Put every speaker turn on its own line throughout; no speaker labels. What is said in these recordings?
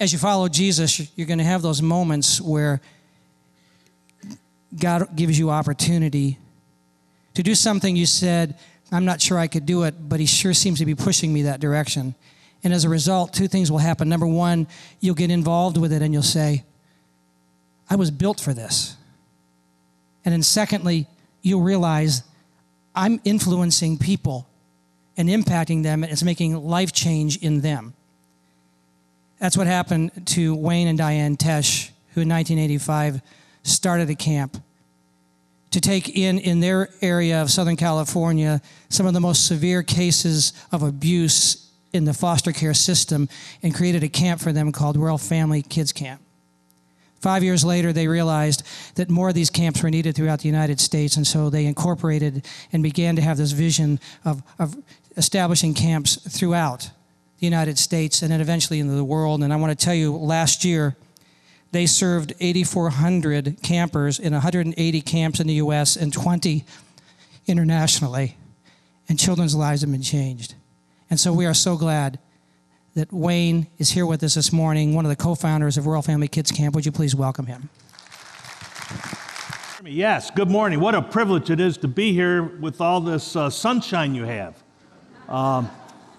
As you follow Jesus, you're going to have those moments where God gives you opportunity to do something you said, I'm not sure I could do it, but He sure seems to be pushing me that direction. And as a result, two things will happen. Number one, you'll get involved with it and you'll say, I was built for this. And then secondly, you'll realize I'm influencing people and impacting them, and it's making life change in them. That's what happened to Wayne and Diane Tesh, who in 1985 started a camp to take in, in their area of Southern California, some of the most severe cases of abuse in the foster care system and created a camp for them called Royal Family Kids Camp. Five years later, they realized that more of these camps were needed throughout the United States, and so they incorporated and began to have this vision of, of establishing camps throughout the United States and then eventually into the world. And I want to tell you, last year, they served 8,400 campers in 180 camps in the U.S. and 20 internationally, and children's lives have been changed. And so we are so glad that Wayne is here with us this morning, one of the co founders of Royal Family Kids Camp. Would you please welcome him?
Yes, good morning. What a privilege it is to be here with all this uh, sunshine you have. Um,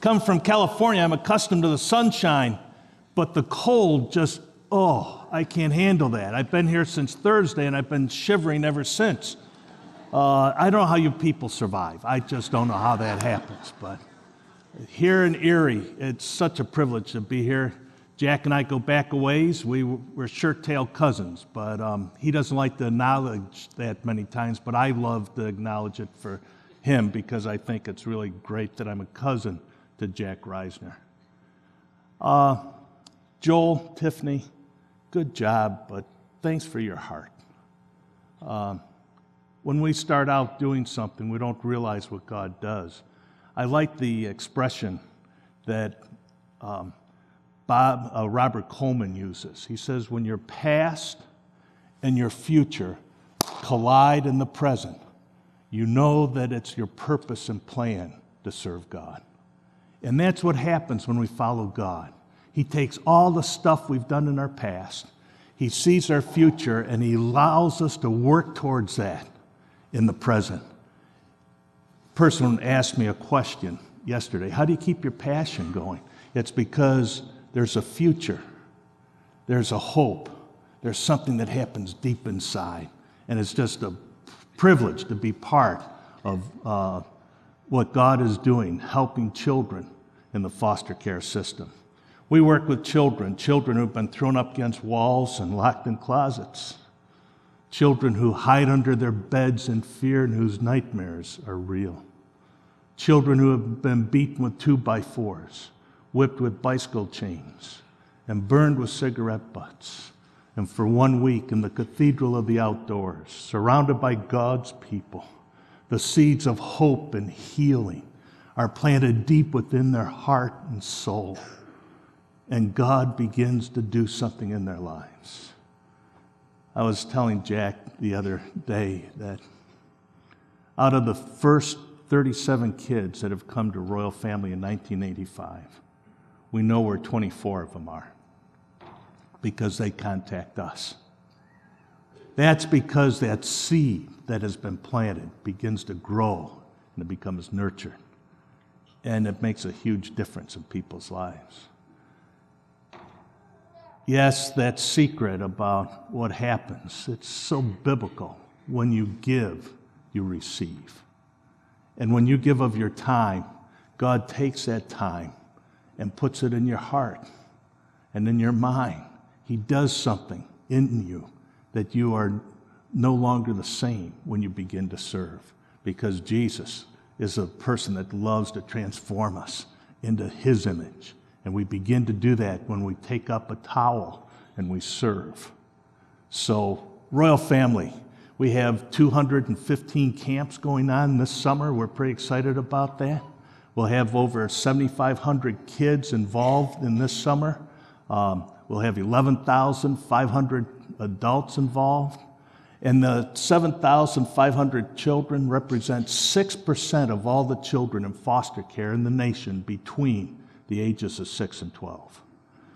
come from California, I'm accustomed to the sunshine, but the cold just, oh, I can't handle that. I've been here since Thursday and I've been shivering ever since. Uh, I don't know how you people survive. I just don't know how that happens, but here in Erie, it's such a privilege to be here. Jack and I go back a ways. We, we're shirt tail cousins, but um, he doesn't like to acknowledge that many times, but I love to acknowledge it for him because I think it's really great that I'm a cousin to Jack Reisner. Uh, Joel, Tiffany, good job, but thanks for your heart. Uh, when we start out doing something, we don't realize what God does. I like the expression that um, Bob, uh, Robert Coleman uses. He says, when your past and your future collide in the present, you know that it's your purpose and plan to serve God. And that's what happens when we follow God. He takes all the stuff we've done in our past, He sees our future, and He allows us to work towards that in the present person asked me a question yesterday How do you keep your passion going? It's because there's a future, there's a hope, there's something that happens deep inside. And it's just a privilege to be part of uh, what God is doing, helping children in the foster care system. We work with children, children who've been thrown up against walls and locked in closets, children who hide under their beds in fear and whose nightmares are real children who have been beaten with two by fours, whipped with bicycle chains, and burned with cigarette butts. And for one week in the cathedral of the outdoors, surrounded by God's people, the seeds of hope and healing are planted deep within their heart and soul. And God begins to do something in their lives. I was telling Jack the other day that out of the first 37 kids that have come to Royal Family in 1985. We know where 24 of them are because they contact us. That's because that seed that has been planted begins to grow and it becomes nurtured. And it makes a huge difference in people's lives. Yes, that secret about what happens, it's so biblical. When you give, you receive. And when you give of your time, God takes that time and puts it in your heart and in your mind. He does something in you that you are no longer the same when you begin to serve because Jesus is a person that loves to transform us into his image. And we begin to do that when we take up a towel and we serve. So, Royal Family, we have 215 camps going on this summer. We're pretty excited about that. We'll have over 7,500 kids involved in this summer. Um, we'll have 11,500 adults involved. And the 7,500 children represent 6% of all the children in foster care in the nation between the ages of 6 and 12.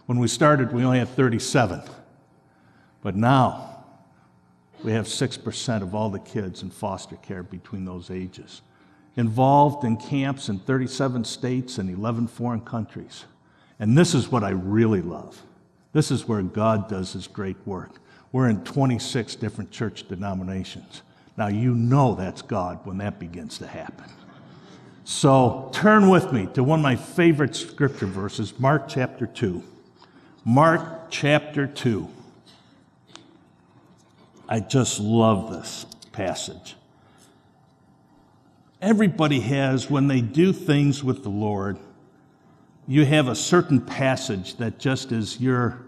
When we started, we only had 37. But now, we have 6% of all the kids in foster care between those ages, involved in camps in 37 states and 11 foreign countries. And this is what I really love. This is where God does his great work. We're in 26 different church denominations. Now, you know that's God when that begins to happen. So, turn with me to one of my favorite scripture verses, Mark chapter 2. Mark chapter 2. I just love this passage. Everybody has, when they do things with the Lord, you have a certain passage that just is your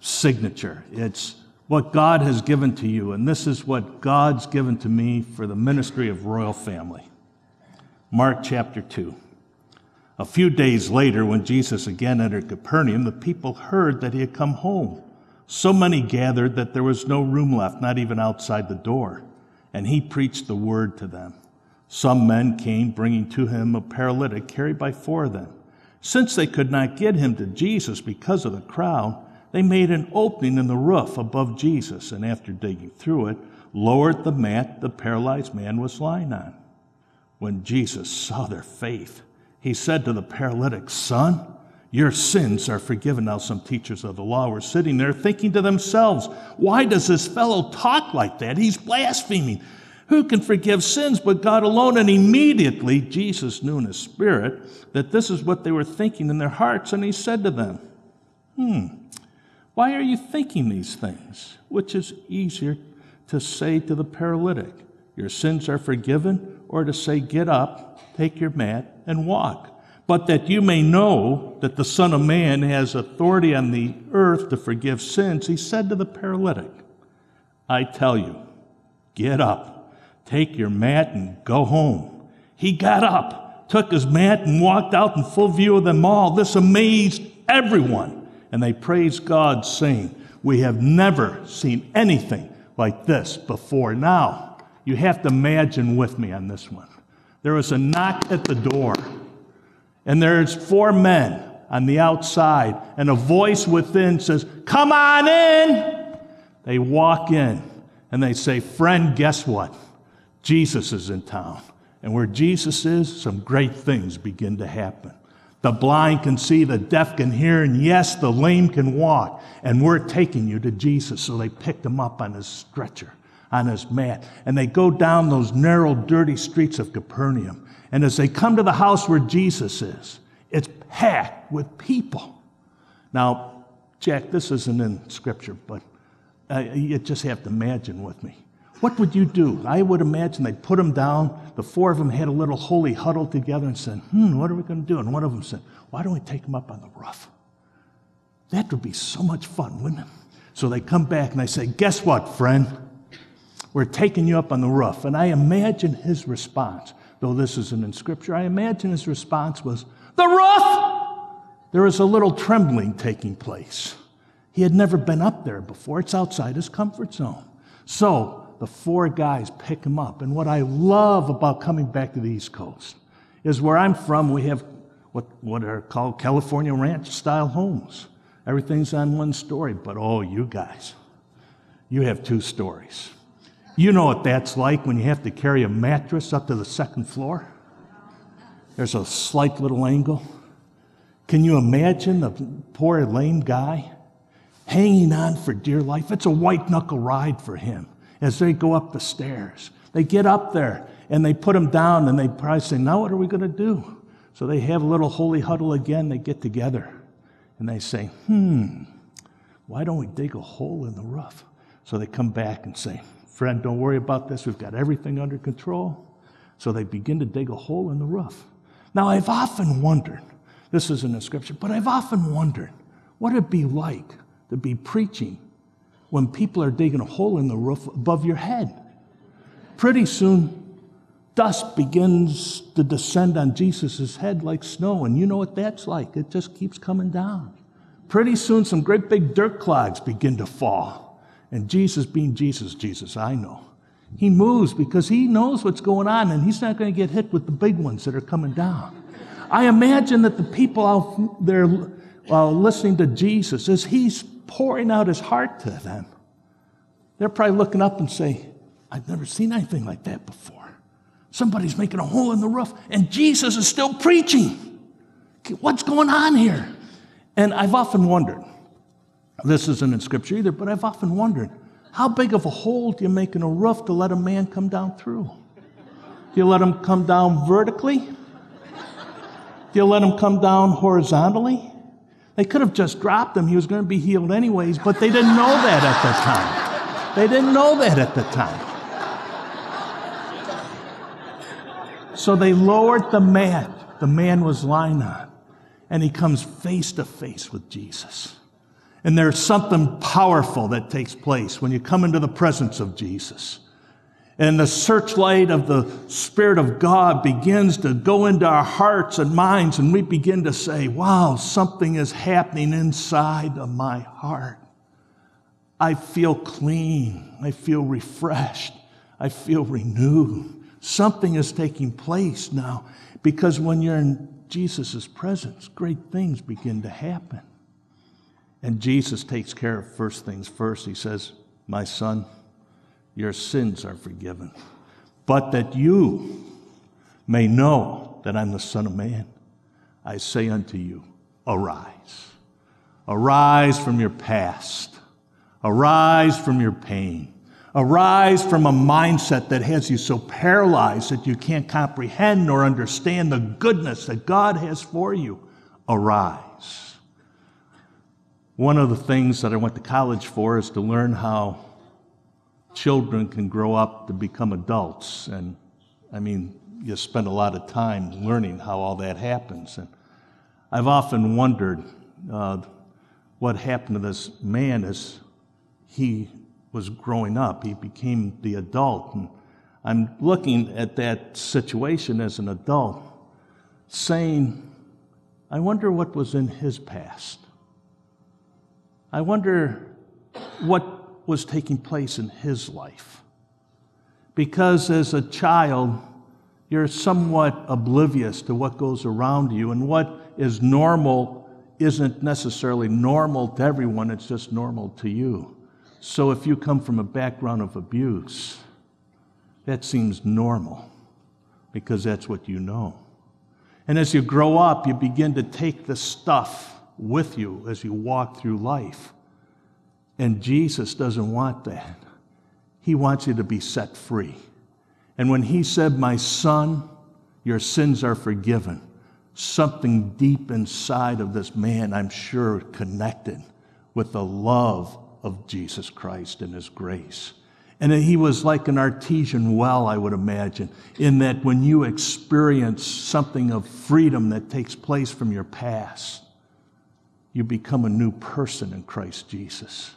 signature. It's what God has given to you, and this is what God's given to me for the ministry of Royal Family. Mark chapter 2. A few days later, when Jesus again entered Capernaum, the people heard that he had come home. So many gathered that there was no room left, not even outside the door, and he preached the word to them. Some men came, bringing to him a paralytic carried by four of them. Since they could not get him to Jesus because of the crowd, they made an opening in the roof above Jesus, and after digging through it, lowered the mat the paralyzed man was lying on. When Jesus saw their faith, he said to the paralytic, Son, your sins are forgiven. Now, some teachers of the law were sitting there thinking to themselves, Why does this fellow talk like that? He's blaspheming. Who can forgive sins but God alone? And immediately Jesus knew in his spirit that this is what they were thinking in their hearts, and he said to them, Hmm, why are you thinking these things? Which is easier to say to the paralytic, Your sins are forgiven, or to say, Get up, take your mat, and walk? But that you may know that the Son of Man has authority on the earth to forgive sins, he said to the paralytic, I tell you, get up Take your mat and go home. He got up, took his mat, and walked out in full view of them all. This amazed everyone. And they praised God, saying, We have never seen anything like this before. Now, you have to imagine with me on this one. There was a knock at the door, and there's four men on the outside, and a voice within says, Come on in. They walk in, and they say, Friend, guess what? Jesus is in town. And where Jesus is, some great things begin to happen. The blind can see, the deaf can hear, and yes, the lame can walk. And we're taking you to Jesus. So they picked him up on his stretcher, on his mat. And they go down those narrow, dirty streets of Capernaum. And as they come to the house where Jesus is, it's packed with people. Now, Jack, this isn't in Scripture, but uh, you just have to imagine with me. What would you do? I would imagine they'd put them down. The four of them had a little holy huddle together and said, Hmm, what are we going to do? And one of them said, Why don't we take them up on the roof? That would be so much fun, wouldn't it? So they come back and they say, Guess what, friend? We're taking you up on the roof. And I imagine his response, though this isn't in scripture, I imagine his response was, The roof! There was a little trembling taking place. He had never been up there before, it's outside his comfort zone. So the four guys pick him up. And what I love about coming back to the East Coast is where I'm from, we have what, what are called California ranch style homes. Everything's on one story, but oh, you guys, you have two stories. You know what that's like when you have to carry a mattress up to the second floor? There's a slight little angle. Can you imagine the poor lame guy hanging on for dear life? It's a white knuckle ride for him as they go up the stairs. They get up there and they put them down and they probably say, Now what are we going to do? So they have a little holy huddle again. They get together and they say, Hmm, why don't we dig a hole in the roof? So they come back and say, Friend, don't worry about this. We've got everything under control. So they begin to dig a hole in the roof. Now, I've often wondered, this isn't a scripture, but I've often wondered what it'd be like to be preaching when people are digging a hole in the roof above your head. Pretty soon, dust begins to descend on Jesus' head like snow, and you know what that's like. It just keeps coming down. Pretty soon, some great big dirt clods begin to fall. And Jesus, being Jesus, Jesus, I know. He moves because he knows what's going on, and he's not going to get hit with the big ones that are coming down. I imagine that the people out there while listening to Jesus as he's pouring out his heart to them. They're probably looking up and say, I've never seen anything like that before. Somebody's making a hole in the roof, and Jesus is still preaching. What's going on here? And I've often wondered, this isn't in scripture either, but I've often wondered, how big of a hole do you make in a roof to let a man come down through? Do you let him come down vertically? Do you let him come down horizontally? They could have just dropped him. He was going to be healed anyways, but they didn't know that at the time. They didn't know that at the time. So they lowered the mat the man was lying on, and he comes face to face with Jesus. And there's something powerful that takes place when you come into the presence of Jesus. And the searchlight of the Spirit of God begins to go into our hearts and minds, and we begin to say, Wow, something is happening inside of my heart. I feel clean. I feel refreshed. I feel renewed. Something is taking place now because when you're in Jesus' presence, great things begin to happen. And Jesus takes care of first things first. He says, My son, your sins are forgiven. But that you may know that I'm the Son of Man, I say unto you, arise. Arise from your past. Arise from your pain. Arise from a mindset that has you so paralyzed that you can't comprehend nor understand the goodness that God has for you. Arise. One of the things that I went to college for is to learn how children can grow up to become adults. And I mean, you spend a lot of time learning how all that happens. And I've often wondered uh, what happened to this man as he was growing up. He became the adult. And I'm looking at that situation as an adult, saying, I wonder what was in his past. I wonder what was taking place in his life. Because as a child, you're somewhat oblivious to what goes around you, and what is normal isn't necessarily normal to everyone, it's just normal to you. So if you come from a background of abuse, that seems normal because that's what you know. And as you grow up, you begin to take the stuff with you as you walk through life. And Jesus doesn't want that. He wants you to be set free. And when he said, My son, your sins are forgiven, something deep inside of this man, I'm sure, connected with the love of Jesus Christ and His grace. And he was like an artesian well, I would imagine, in that when you experience something of freedom that takes place from your past, you become a new person in Christ Jesus.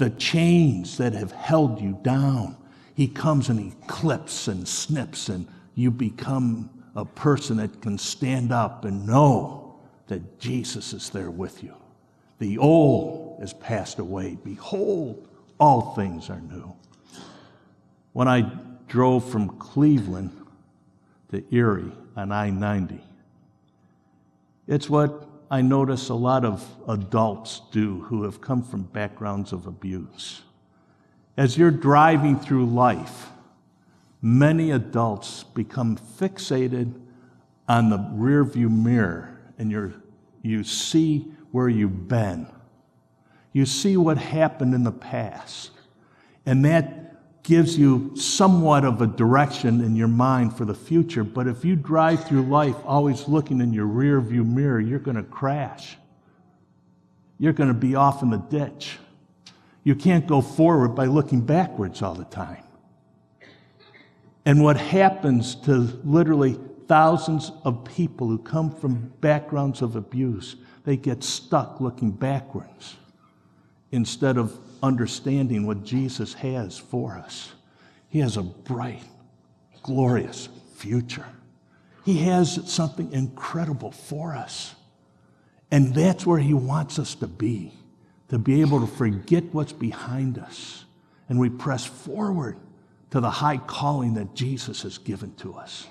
The chains that have held you down, he comes and he clips and snips, and you become a person that can stand up and know that Jesus is there with you. The old has passed away. Behold, all things are new. When I drove from Cleveland to Erie on I 90, it's what I notice a lot of adults do who have come from backgrounds of abuse. As you're driving through life, many adults become fixated on the rearview mirror and you you see where you've been. You see what happened in the past. And that gives you somewhat of a direction in your mind for the future. But if you drive through life always looking in your rear view mirror, you're going to crash. You're going to be off in the ditch. You can't go forward by looking backwards all the time. And what happens to literally thousands of people who come from backgrounds of abuse they get stuck looking backwards instead of understanding what Jesus has for us. He has a bright, glorious future. He has something incredible for us. And that's where He wants us to be, to be able to forget what's behind us. And we press forward to the high calling that Jesus has given to us.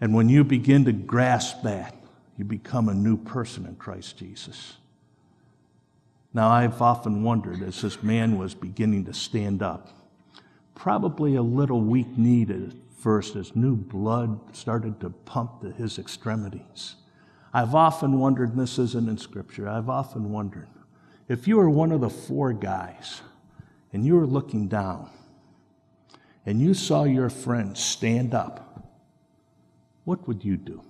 And when you begin to grasp that, You become a new person in Christ Jesus. Now, I've often wondered as this man was beginning to stand up, probably a little weak kneed at first as new blood started to pump to his extremities. I've often wondered, and this isn't in Scripture, I've often wondered if you were one of the four guys and you were looking down and you saw your friend stand up, what would you do?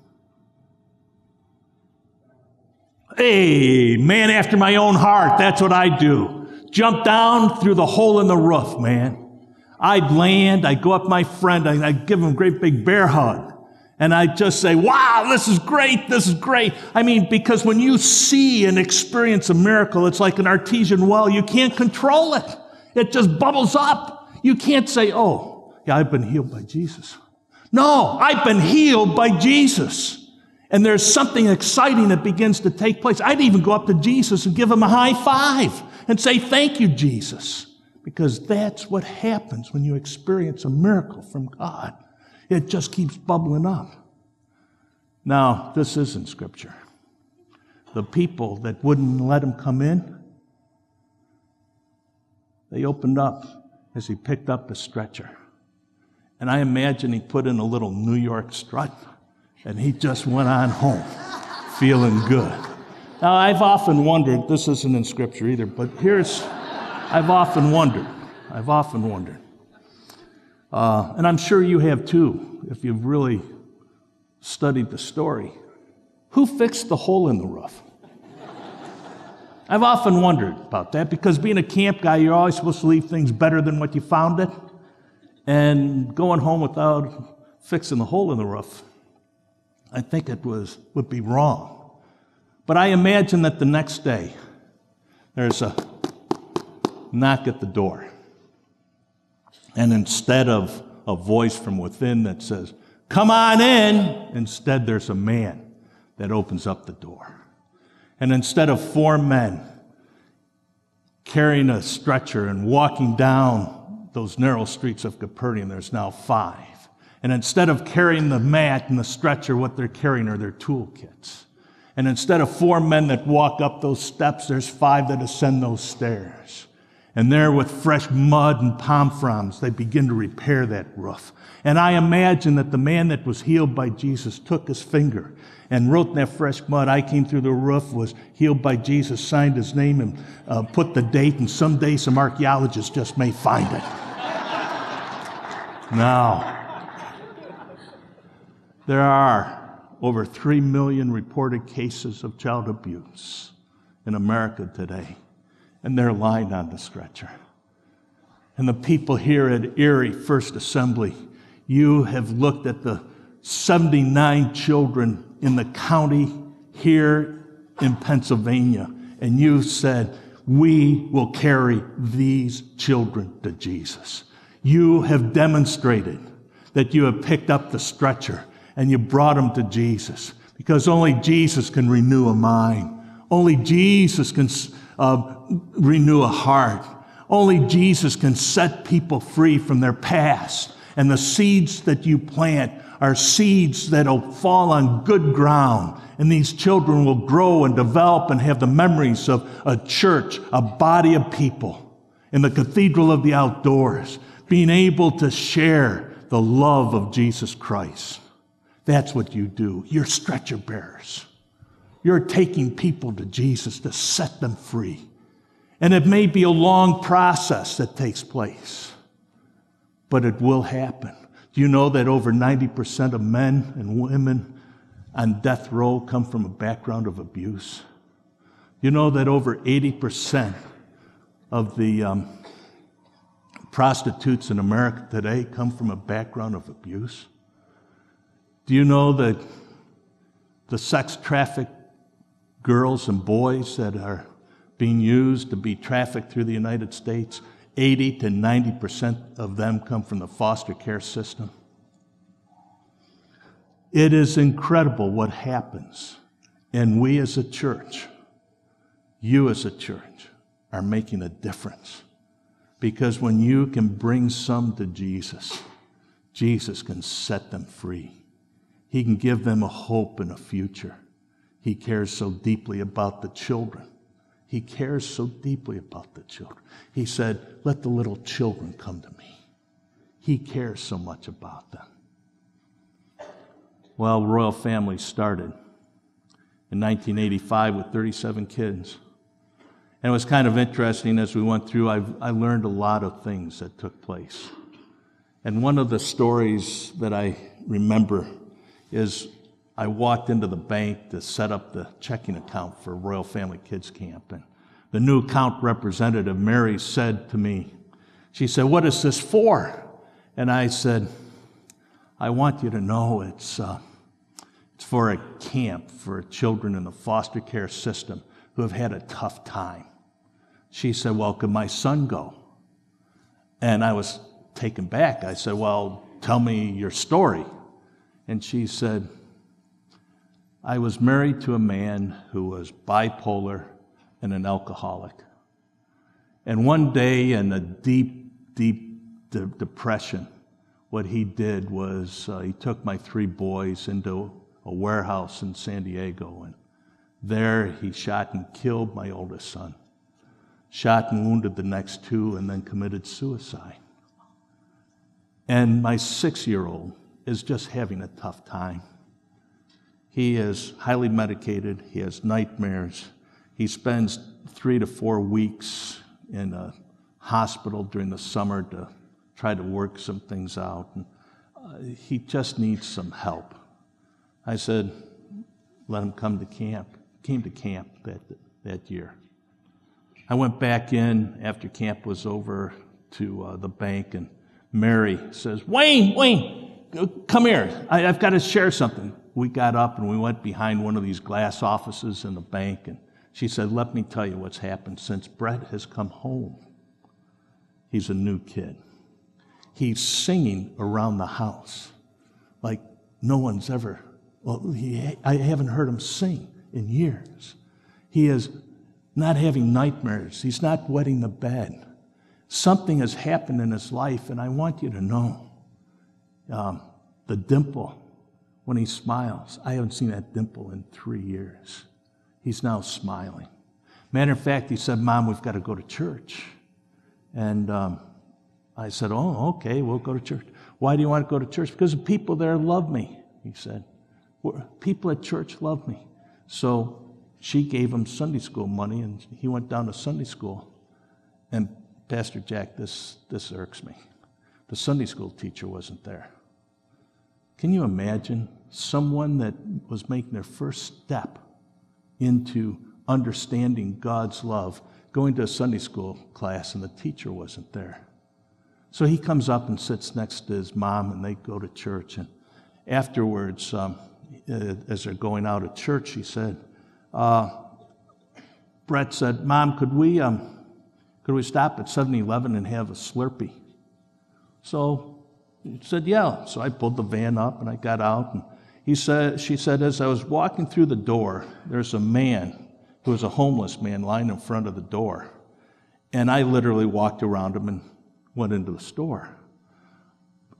Hey, man after my own heart, that's what I do. Jump down through the hole in the roof, man. I'd land, I'd go up my friend, I'd give him a great big bear hug. And I'd just say, wow, this is great, this is great. I mean, because when you see and experience a miracle, it's like an artesian well. You can't control it. It just bubbles up. You can't say, oh, yeah, I've been healed by Jesus. No, I've been healed by Jesus. And there's something exciting that begins to take place. I'd even go up to Jesus and give him a high five and say, Thank you, Jesus. Because that's what happens when you experience a miracle from God. It just keeps bubbling up. Now, this isn't scripture. The people that wouldn't let him come in, they opened up as he picked up the stretcher. And I imagine he put in a little New York strut and he just went on home feeling good. Now, I've often wondered, this isn't in scripture either, but here's, I've often wondered, I've often wondered, uh, and I'm sure you have too, if you've really studied the story, who fixed the hole in the roof? I've often wondered about that because being a camp guy, you're always supposed to leave things better than what you found it. And going home without fixing the hole in the roof I think it was, would be wrong. But I imagine that the next day there's a knock at the door. And instead of a voice from within that says, Come on in, instead there's a man that opens up the door. And instead of four men carrying a stretcher and walking down those narrow streets of Capernaum, there's now five. And instead of carrying the mat and the stretcher, what they're carrying are their toolkits. And instead of four men that walk up those steps, there's five that ascend those stairs. And there, with fresh mud and palm fronds, they begin to repair that roof. And I imagine that the man that was healed by Jesus took his finger and wrote in that fresh mud, I came through the roof, was healed by Jesus, signed his name, and uh, put the date, and someday some archaeologists just may find it. now, there are over 3 million reported cases of child abuse in America today, and they're lying on the stretcher. And the people here at Erie First Assembly, you have looked at the 79 children in the county here in Pennsylvania, and you said, We will carry these children to Jesus. You have demonstrated that you have picked up the stretcher and you brought them to Jesus because only Jesus can renew a mind. Only Jesus can uh, renew a heart. Only Jesus can set people free from their past. And the seeds that you plant are seeds that'll fall on good ground. And these children will grow and develop and have the memories of a church, a body of people in the cathedral of the outdoors, being able to share the love of Jesus Christ. That's what you do. You're stretcher bearers. You're taking people to Jesus to set them free. And it may be a long process that takes place, but it will happen. Do you know that over 90% of men and women on death row come from a background of abuse? You know that over 80% of the um, prostitutes in America today come from a background of abuse? Do you know that the sex trafficked girls and boys that are being used to be trafficked through the United States, 80 to 90% of them come from the foster care system? It is incredible what happens. And we as a church, you as a church, are making a difference. Because when you can bring some to Jesus, Jesus can set them free. He can give them a hope and a future. He cares so deeply about the children. He cares so deeply about the children. He said, Let the little children come to me. He cares so much about them. Well, Royal Family started in 1985 with 37 kids. And it was kind of interesting as we went through, i I learned a lot of things that took place. And one of the stories that I remember is I walked into the bank to set up the checking account for Royal Family Kids Camp. And the new account representative, Mary, said to me, She said, What is this for? And I said, I want you to know it's, uh, it's for a camp for children in the foster care system who have had a tough time. She said, Well, could my son go? And I was taken back. I said, Well, tell me your story. And she said, I was married to a man who was bipolar and an alcoholic. And one day, in a deep, deep de- depression, what he did was uh, he took my three boys into a warehouse in San Diego, and there he shot and killed my oldest son, shot and wounded the next two, and then committed suicide. And my six year old is just having a tough time. He is highly medicated, he has nightmares. He spends three to four weeks in a hospital during the summer to try to work some things out. And, uh, he just needs some help. I said, let him come to camp. Came to camp that, that year. I went back in after camp was over to uh, the bank, and Mary says, Wayne, Wayne, come here. I, I've got to share something we got up and we went behind one of these glass offices in the bank, and she said, Let me tell you what's happened since Brett has come home. He's a new kid. He's singing around the house like no one's ever, well, he, I haven't heard him sing in years. He is not having nightmares, he's not wetting the bed. Something has happened in his life, and I want you to know um, the dimple when he smiles. I haven't seen that dimple in three years. He's now smiling. Matter of fact, he said, Mom, we've got to go to church. And um, I said, Oh, okay, we'll go to church. Why do you want to go to church? Because the people there love me, he said. People at church love me. So she gave him Sunday school money, and he went down to Sunday school. And Pastor Jack, this, this irks me. The Sunday school teacher wasn't there. Can you imagine someone that was making their first step into understanding God's love going to a Sunday school class and the teacher wasn't there? So he comes up and sits next to his mom and they go to church. And afterwards, um, uh, as they're going out of church, he said, uh, Brett said, Mom, could we, um, could we stop at 7 Eleven and have a Slurpee? So he said, Yeah. So I pulled the van up and I got out. And he said, she said, as I was walking through the door, there's a man who was a homeless man lying in front of the door. And I literally walked around him and went into the store.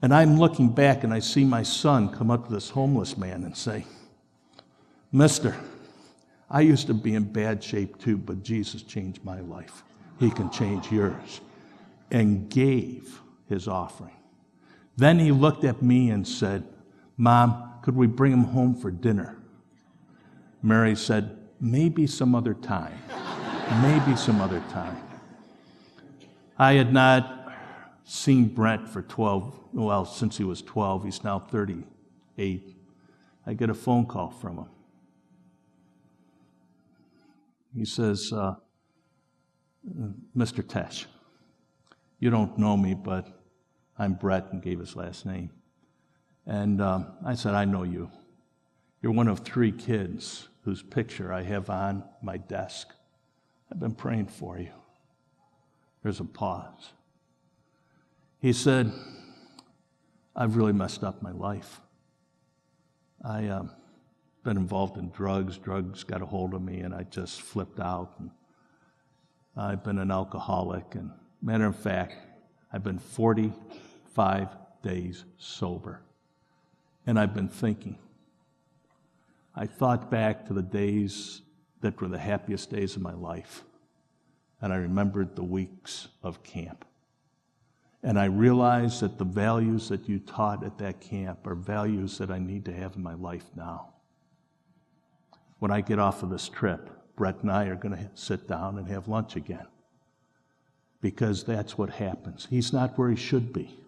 And I'm looking back and I see my son come up to this homeless man and say, Mister, I used to be in bad shape too, but Jesus changed my life. He can change yours. And gave his offering. Then he looked at me and said, Mom, could we bring him home for dinner? Mary said, Maybe some other time. Maybe some other time. I had not seen Brent for 12, well, since he was 12. He's now 38. I get a phone call from him. He says, uh, Mr. Tesh, you don't know me, but I'm Brett, and gave his last name. And um, I said, I know you. You're one of three kids whose picture I have on my desk. I've been praying for you. There's a pause. He said, I've really messed up my life. I've um, been involved in drugs. Drugs got a hold of me, and I just flipped out. And I've been an alcoholic. And matter of fact, I've been 40 five days sober. And I've been thinking. I thought back to the days that were the happiest days of my life. And I remembered the weeks of camp. And I realized that the values that you taught at that camp are values that I need to have in my life now. When I get off of this trip, Brett and I are going to sit down and have lunch again. Because that's what happens. He's not where he should be,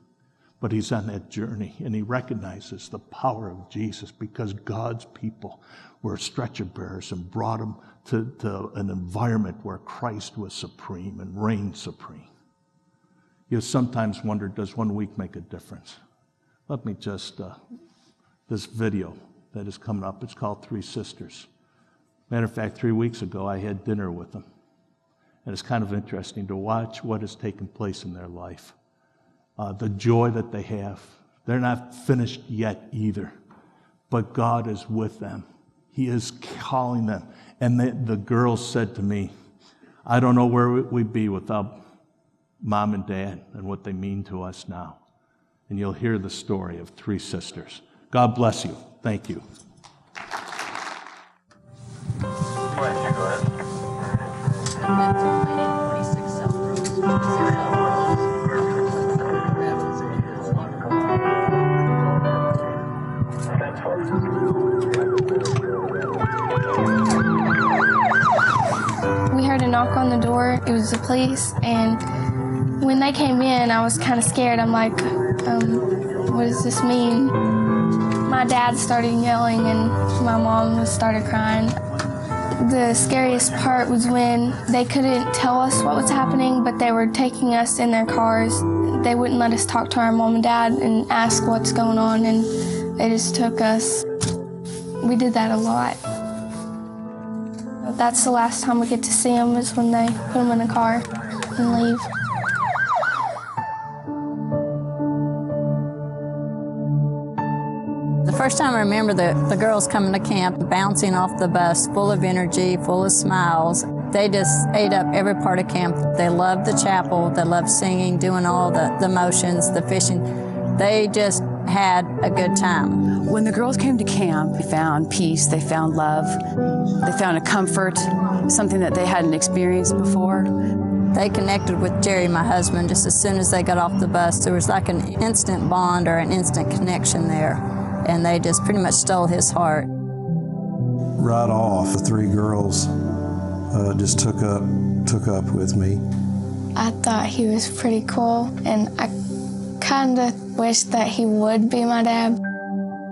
but he's on that journey and he recognizes the power of Jesus because God's people were stretcher bearers and brought him to, to an environment where Christ was supreme and reigned supreme. You sometimes wonder does one week make a difference? Let me just, uh, this video that is coming up, it's called Three Sisters. Matter of fact, three weeks ago, I had dinner with them. And it's kind of interesting to watch what has taken place in their life. Uh, the joy that they have. They're not finished yet either, but God is with them. He is calling them. And the, the girls said to me, I don't know where we'd be without mom and dad and what they mean to us now. And you'll hear the story of three sisters. God bless you. Thank you.
Heard knock on the door. It was the police, and when they came in, I was kind of scared. I'm like, um, what does this mean? My dad started yelling, and my mom started crying. The scariest part was when they couldn't tell us what was happening, but they were taking us in their cars. They wouldn't let us talk to our mom and dad and ask what's going on, and they just took us. We did that a lot. That's the last time we get to see them is when they put them in a car and leave.
The first time I remember the, the girls coming to camp, bouncing off the bus, full of energy, full of smiles. They just ate up every part of camp. They loved the chapel, they loved singing, doing all the, the motions, the fishing. They just had a good time.
When the girls came to camp, they found peace, they found love, they found a comfort, something that they hadn't experienced before.
They connected with Jerry, my husband, just as soon as they got off the bus. There was like an instant bond or an instant connection there, and they just pretty much stole his heart.
Right off, the three girls uh, just took up took up with me.
I thought he was pretty cool, and I kind of wish that he would be my dad.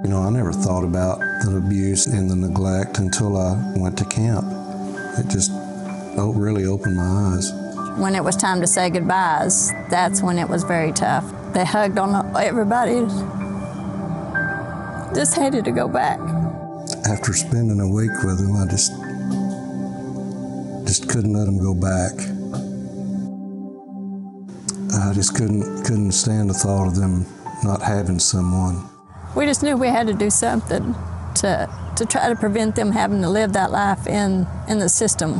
You know, I never thought about the abuse and the neglect until I went to camp. It just really opened my eyes.
When it was time to say goodbyes, that's when it was very tough. They hugged on everybody. Just hated to go back.
After spending a week with him, I just just couldn't let him go back. I just couldn't couldn't stand the thought of them not having someone.
We just knew we had to do something to to try to prevent them having to live that life in in the system.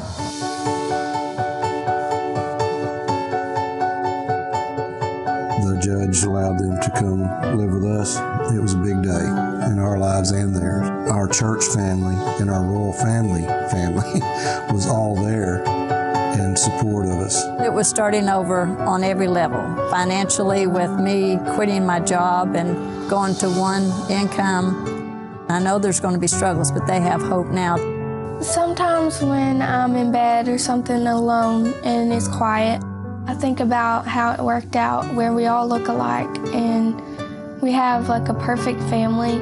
The judge allowed them to come live with us. It was a big day in our lives and theirs. Our church family and our royal family family was all there in support of us.
Was starting over on every level. Financially, with me quitting my job and going to one income. I know there's going to be struggles, but they have hope now.
Sometimes when I'm in bed or something alone and it's quiet, I think about how it worked out where we all look alike and we have like a perfect family.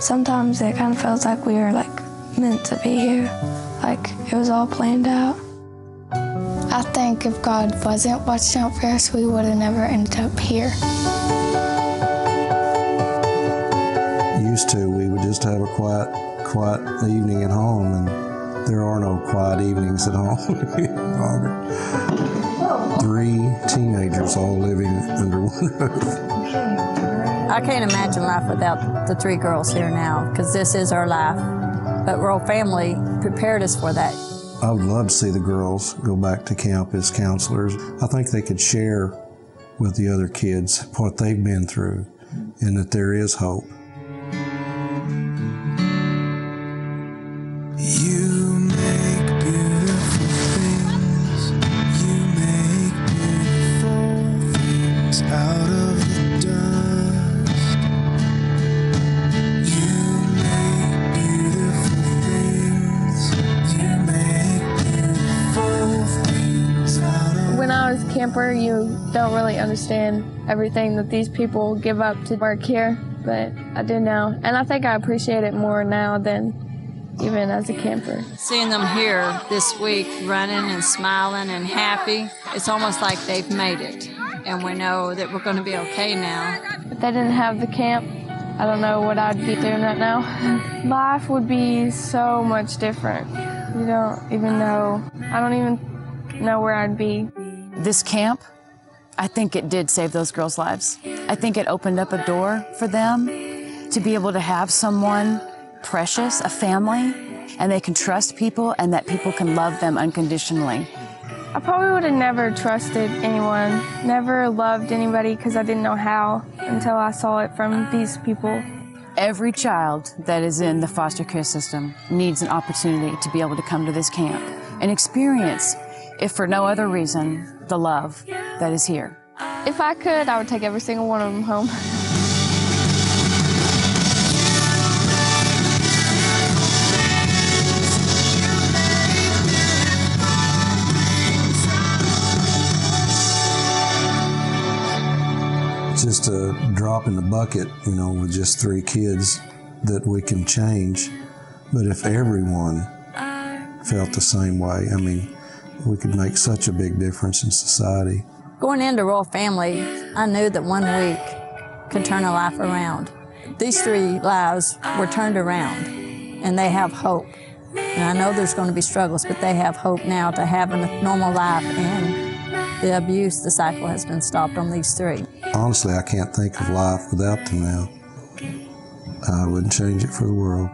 Sometimes it kind of feels like we were like meant to be here, like it was all planned out. I think if God wasn't watching out for us, we would have never ended up here.
Used to, we would just have a quiet, quiet evening at home, and there are no quiet evenings at home any longer. Three teenagers all living under one roof.
I can't imagine life without the three girls here now, because this is our life. But Royal Family prepared us for that.
I would love to see the girls go back to camp as counselors. I think they could share with the other kids what they've been through and that there is hope.
Really understand everything that these people give up to work here, but I do now. And I think I appreciate it more now than even as a camper.
Seeing them here this week running and smiling and happy, it's almost like they've made it. And we know that we're going to be okay now.
If they didn't have the camp, I don't know what I'd be doing right now. Life would be so much different. You don't even know. I don't even know where I'd be.
This camp, I think it did save those girls' lives. I think it opened up a door for them to be able to have someone precious, a family, and they can trust people and that people can love them unconditionally.
I probably would have never trusted anyone, never loved anybody because I didn't know how until I saw it from these people.
Every child that is in the foster care system needs an opportunity to be able to come to this camp and experience, if for no other reason, the love that is here.
If I could, I would take every single one of them home.
It's just a drop in the bucket, you know, with just three kids that we can change. But if everyone felt the same way, I mean, we could make such a big difference in society.
Going into Royal Family, I knew that one week could turn a life around. These three lives were turned around, and they have hope. And I know there's going to be struggles, but they have hope now to have a normal life, and the abuse, the cycle has been stopped on these three.
Honestly, I can't think of life without them now. I wouldn't change it for the world.